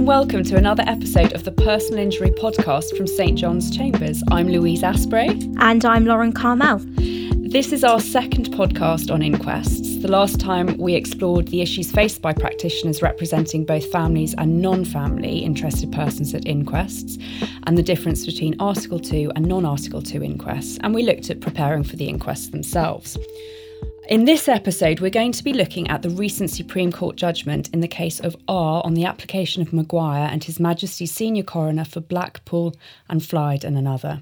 and welcome to another episode of the Personal Injury Podcast from St John's Chambers. I'm Louise Asprey. And I'm Lauren Karmel. This is our second podcast on inquests. The last time we explored the issues faced by practitioners representing both families and non family interested persons at inquests, and the difference between Article 2 and non Article 2 inquests, and we looked at preparing for the inquests themselves. In this episode, we're going to be looking at the recent Supreme Court judgment in the case of R on the application of Maguire and His Majesty's Senior Coroner for Blackpool and Fylde and another.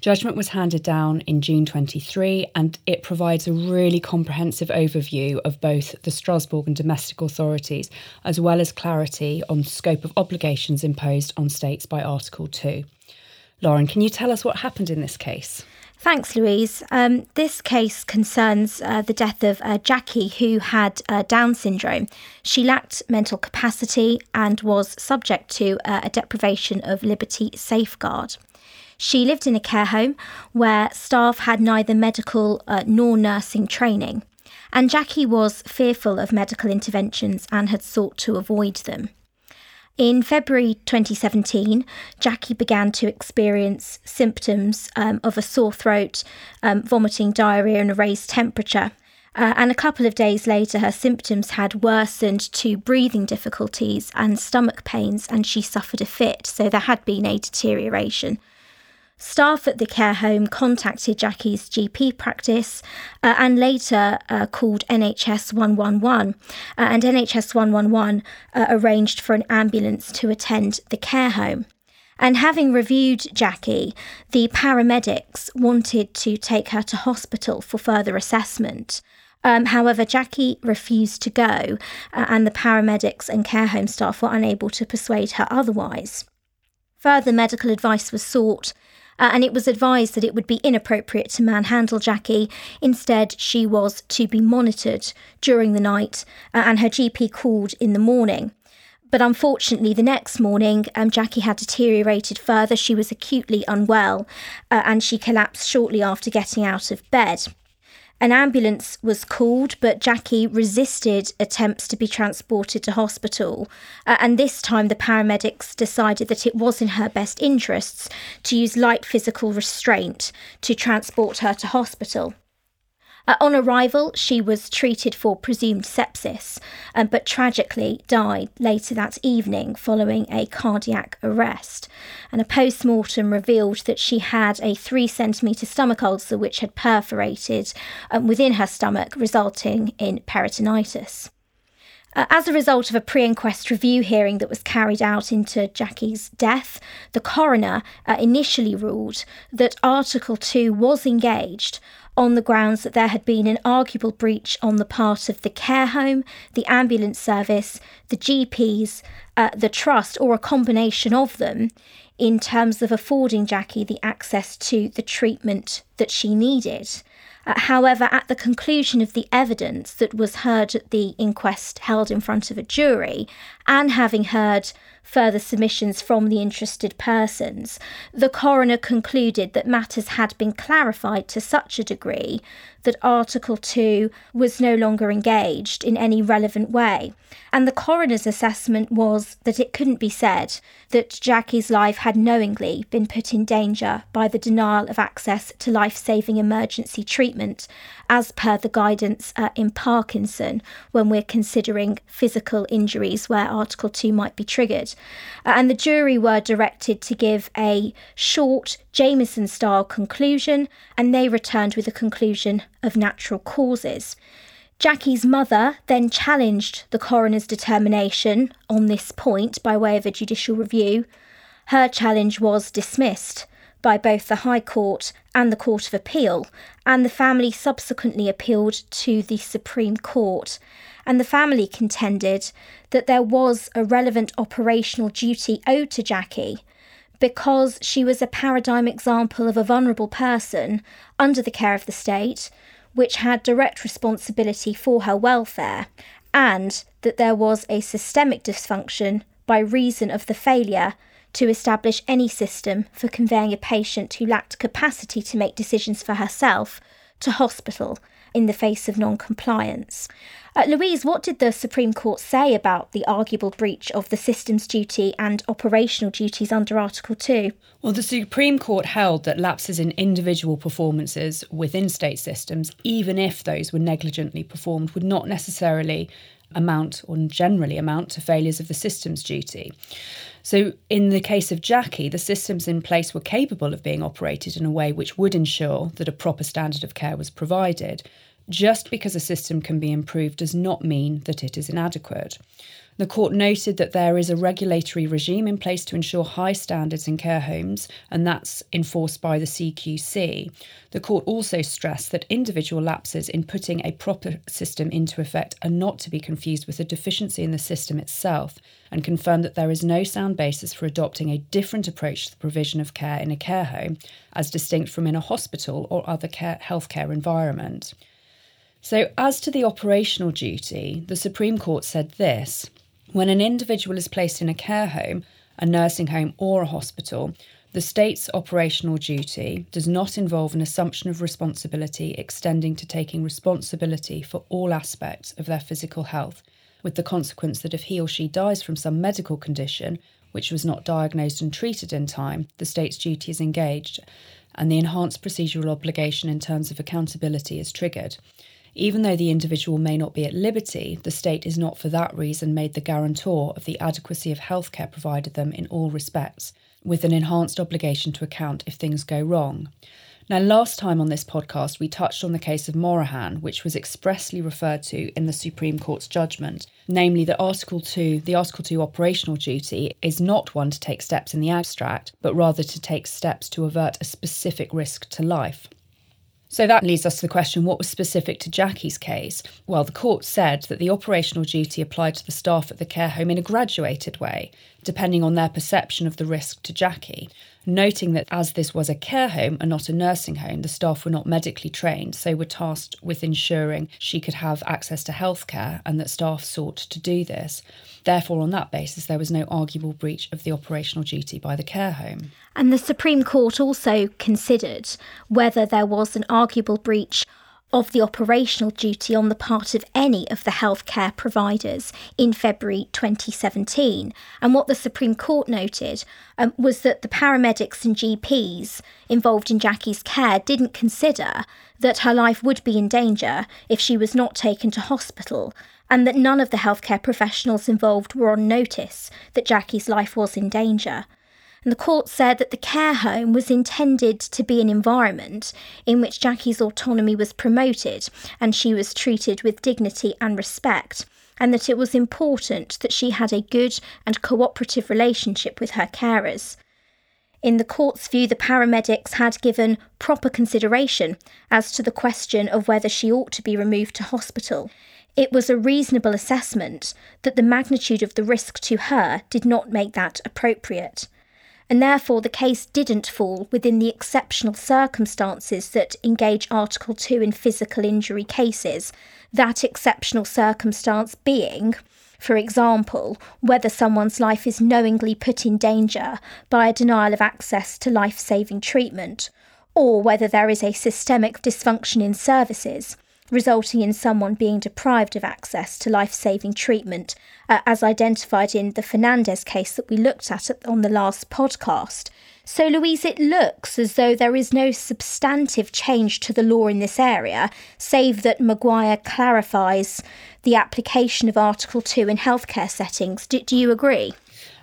Judgment was handed down in June 23 and it provides a really comprehensive overview of both the Strasbourg and domestic authorities, as well as clarity on scope of obligations imposed on states by Article 2. Lauren, can you tell us what happened in this case? Thanks, Louise. Um, this case concerns uh, the death of uh, Jackie, who had uh, Down syndrome. She lacked mental capacity and was subject to uh, a deprivation of liberty safeguard. She lived in a care home where staff had neither medical uh, nor nursing training, and Jackie was fearful of medical interventions and had sought to avoid them. In February 2017, Jackie began to experience symptoms um, of a sore throat, um, vomiting, diarrhea, and a raised temperature. Uh, and a couple of days later, her symptoms had worsened to breathing difficulties and stomach pains, and she suffered a fit. So there had been a deterioration. Staff at the care home contacted Jackie's GP practice uh, and later uh, called NHS 111. Uh, and NHS 111 uh, arranged for an ambulance to attend the care home. And having reviewed Jackie, the paramedics wanted to take her to hospital for further assessment. Um, however, Jackie refused to go, uh, and the paramedics and care home staff were unable to persuade her otherwise. Further medical advice was sought, uh, and it was advised that it would be inappropriate to manhandle Jackie. Instead, she was to be monitored during the night, uh, and her GP called in the morning. But unfortunately, the next morning, um, Jackie had deteriorated further. She was acutely unwell, uh, and she collapsed shortly after getting out of bed. An ambulance was called, but Jackie resisted attempts to be transported to hospital. Uh, and this time, the paramedics decided that it was in her best interests to use light physical restraint to transport her to hospital. Uh, on arrival, she was treated for presumed sepsis, um, but tragically died later that evening following a cardiac arrest. And a post mortem revealed that she had a three centimetre stomach ulcer which had perforated um, within her stomach, resulting in peritonitis. Uh, as a result of a pre inquest review hearing that was carried out into Jackie's death, the coroner uh, initially ruled that Article 2 was engaged on the grounds that there had been an arguable breach on the part of the care home, the ambulance service, the GPs, uh, the trust, or a combination of them, in terms of affording Jackie the access to the treatment that she needed. Uh, however, at the conclusion of the evidence that was heard at the inquest held in front of a jury, and having heard further submissions from the interested persons, the coroner concluded that matters had been clarified to such a degree that Article 2 was no longer engaged in any relevant way. And the coroner's assessment was that it couldn't be said that Jackie's life had knowingly been put in danger by the denial of access to life saving emergency treatment, as per the guidance uh, in Parkinson when we're considering physical injuries where Article 2 might be triggered. Uh, and the jury were directed to give a short Jamieson style conclusion, and they returned with a conclusion of natural causes. Jackie's mother then challenged the coroner's determination on this point by way of a judicial review. Her challenge was dismissed by both the High Court and the Court of Appeal, and the family subsequently appealed to the Supreme Court. And the family contended that there was a relevant operational duty owed to Jackie because she was a paradigm example of a vulnerable person under the care of the state, which had direct responsibility for her welfare, and that there was a systemic dysfunction by reason of the failure to establish any system for conveying a patient who lacked capacity to make decisions for herself to hospital in the face of non compliance. Uh, Louise, what did the Supreme Court say about the arguable breach of the system's duty and operational duties under Article 2? Well, the Supreme Court held that lapses in individual performances within state systems, even if those were negligently performed, would not necessarily amount or generally amount to failures of the system's duty. So, in the case of Jackie, the systems in place were capable of being operated in a way which would ensure that a proper standard of care was provided. Just because a system can be improved does not mean that it is inadequate. The court noted that there is a regulatory regime in place to ensure high standards in care homes, and that's enforced by the CQC. The court also stressed that individual lapses in putting a proper system into effect are not to be confused with a deficiency in the system itself, and confirmed that there is no sound basis for adopting a different approach to the provision of care in a care home, as distinct from in a hospital or other care, healthcare environment. So, as to the operational duty, the Supreme Court said this when an individual is placed in a care home, a nursing home, or a hospital, the state's operational duty does not involve an assumption of responsibility extending to taking responsibility for all aspects of their physical health, with the consequence that if he or she dies from some medical condition which was not diagnosed and treated in time, the state's duty is engaged, and the enhanced procedural obligation in terms of accountability is triggered. Even though the individual may not be at liberty, the state is not for that reason made the guarantor of the adequacy of healthcare provided them in all respects, with an enhanced obligation to account if things go wrong. Now, last time on this podcast, we touched on the case of Morahan, which was expressly referred to in the Supreme Court's judgment, namely that Article 2, the Article 2 operational duty, is not one to take steps in the abstract, but rather to take steps to avert a specific risk to life. So that leads us to the question what was specific to Jackie's case? Well, the court said that the operational duty applied to the staff at the care home in a graduated way, depending on their perception of the risk to Jackie noting that as this was a care home and not a nursing home, the staff were not medically trained, so were tasked with ensuring she could have access to healthcare and that staff sought to do this. Therefore, on that basis, there was no arguable breach of the operational duty by the care home. And the Supreme Court also considered whether there was an arguable breach of the operational duty on the part of any of the healthcare providers in February 2017. And what the Supreme Court noted um, was that the paramedics and GPs involved in Jackie's care didn't consider that her life would be in danger if she was not taken to hospital. And that none of the healthcare professionals involved were on notice that Jackie's life was in danger and the court said that the care home was intended to be an environment in which Jackie's autonomy was promoted and she was treated with dignity and respect, and that it was important that she had a good and cooperative relationship with her carers. In the court's view, the paramedics had given proper consideration as to the question of whether she ought to be removed to hospital. It was a reasonable assessment that the magnitude of the risk to her did not make that appropriate and therefore the case didn't fall within the exceptional circumstances that engage Article 2 in physical injury cases, that exceptional circumstance being, for example, whether someone's life is knowingly put in danger by a denial of access to life saving treatment, or whether there is a systemic dysfunction in services resulting in someone being deprived of access to life saving treatment, uh, as identified in the Fernandes case that we looked at on the last podcast. So, Louise, it looks as though there is no substantive change to the law in this area, save that Maguire clarifies the application of Article 2 in healthcare settings. Do, do you agree?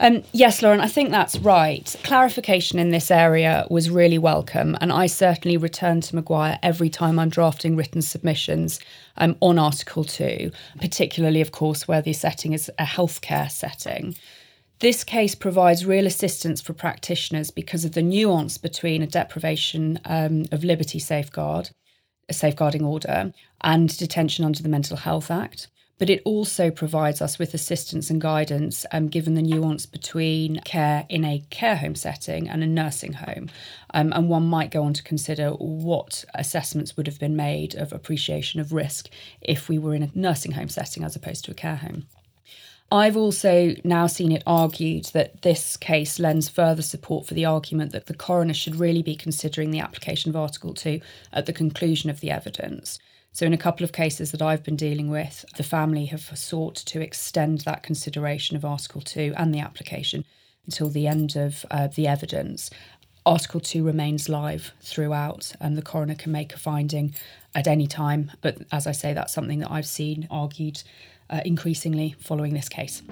Um, yes, Lauren, I think that's right. Clarification in this area was really welcome, and I certainly return to Maguire every time I'm drafting written submissions um, on Article 2, particularly, of course, where the setting is a healthcare setting. This case provides real assistance for practitioners because of the nuance between a deprivation um, of liberty safeguard, a safeguarding order, and detention under the Mental Health Act but it also provides us with assistance and guidance um, given the nuance between care in a care home setting and a nursing home. Um, and one might go on to consider what assessments would have been made of appreciation of risk if we were in a nursing home setting as opposed to a care home. I've also now seen it argued that this case lends further support for the argument that the coroner should really be considering the application of Article 2 at the conclusion of the evidence So, in a couple of cases that I've been dealing with, the family have sought to extend that consideration of Article 2 and the application until the end of uh, the evidence. Article 2 remains live throughout, and the coroner can make a finding at any time. But as I say, that's something that I've seen argued uh, increasingly following this case.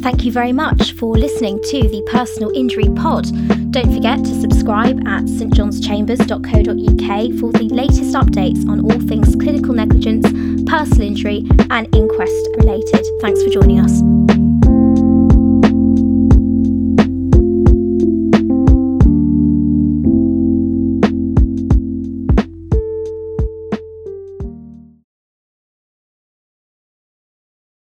Thank you very much for listening to the Personal Injury Pod. Don't forget to subscribe at stjohnschambers.co.uk for the latest updates on all things clinical negligence, personal injury, and inquest related. Thanks for joining us.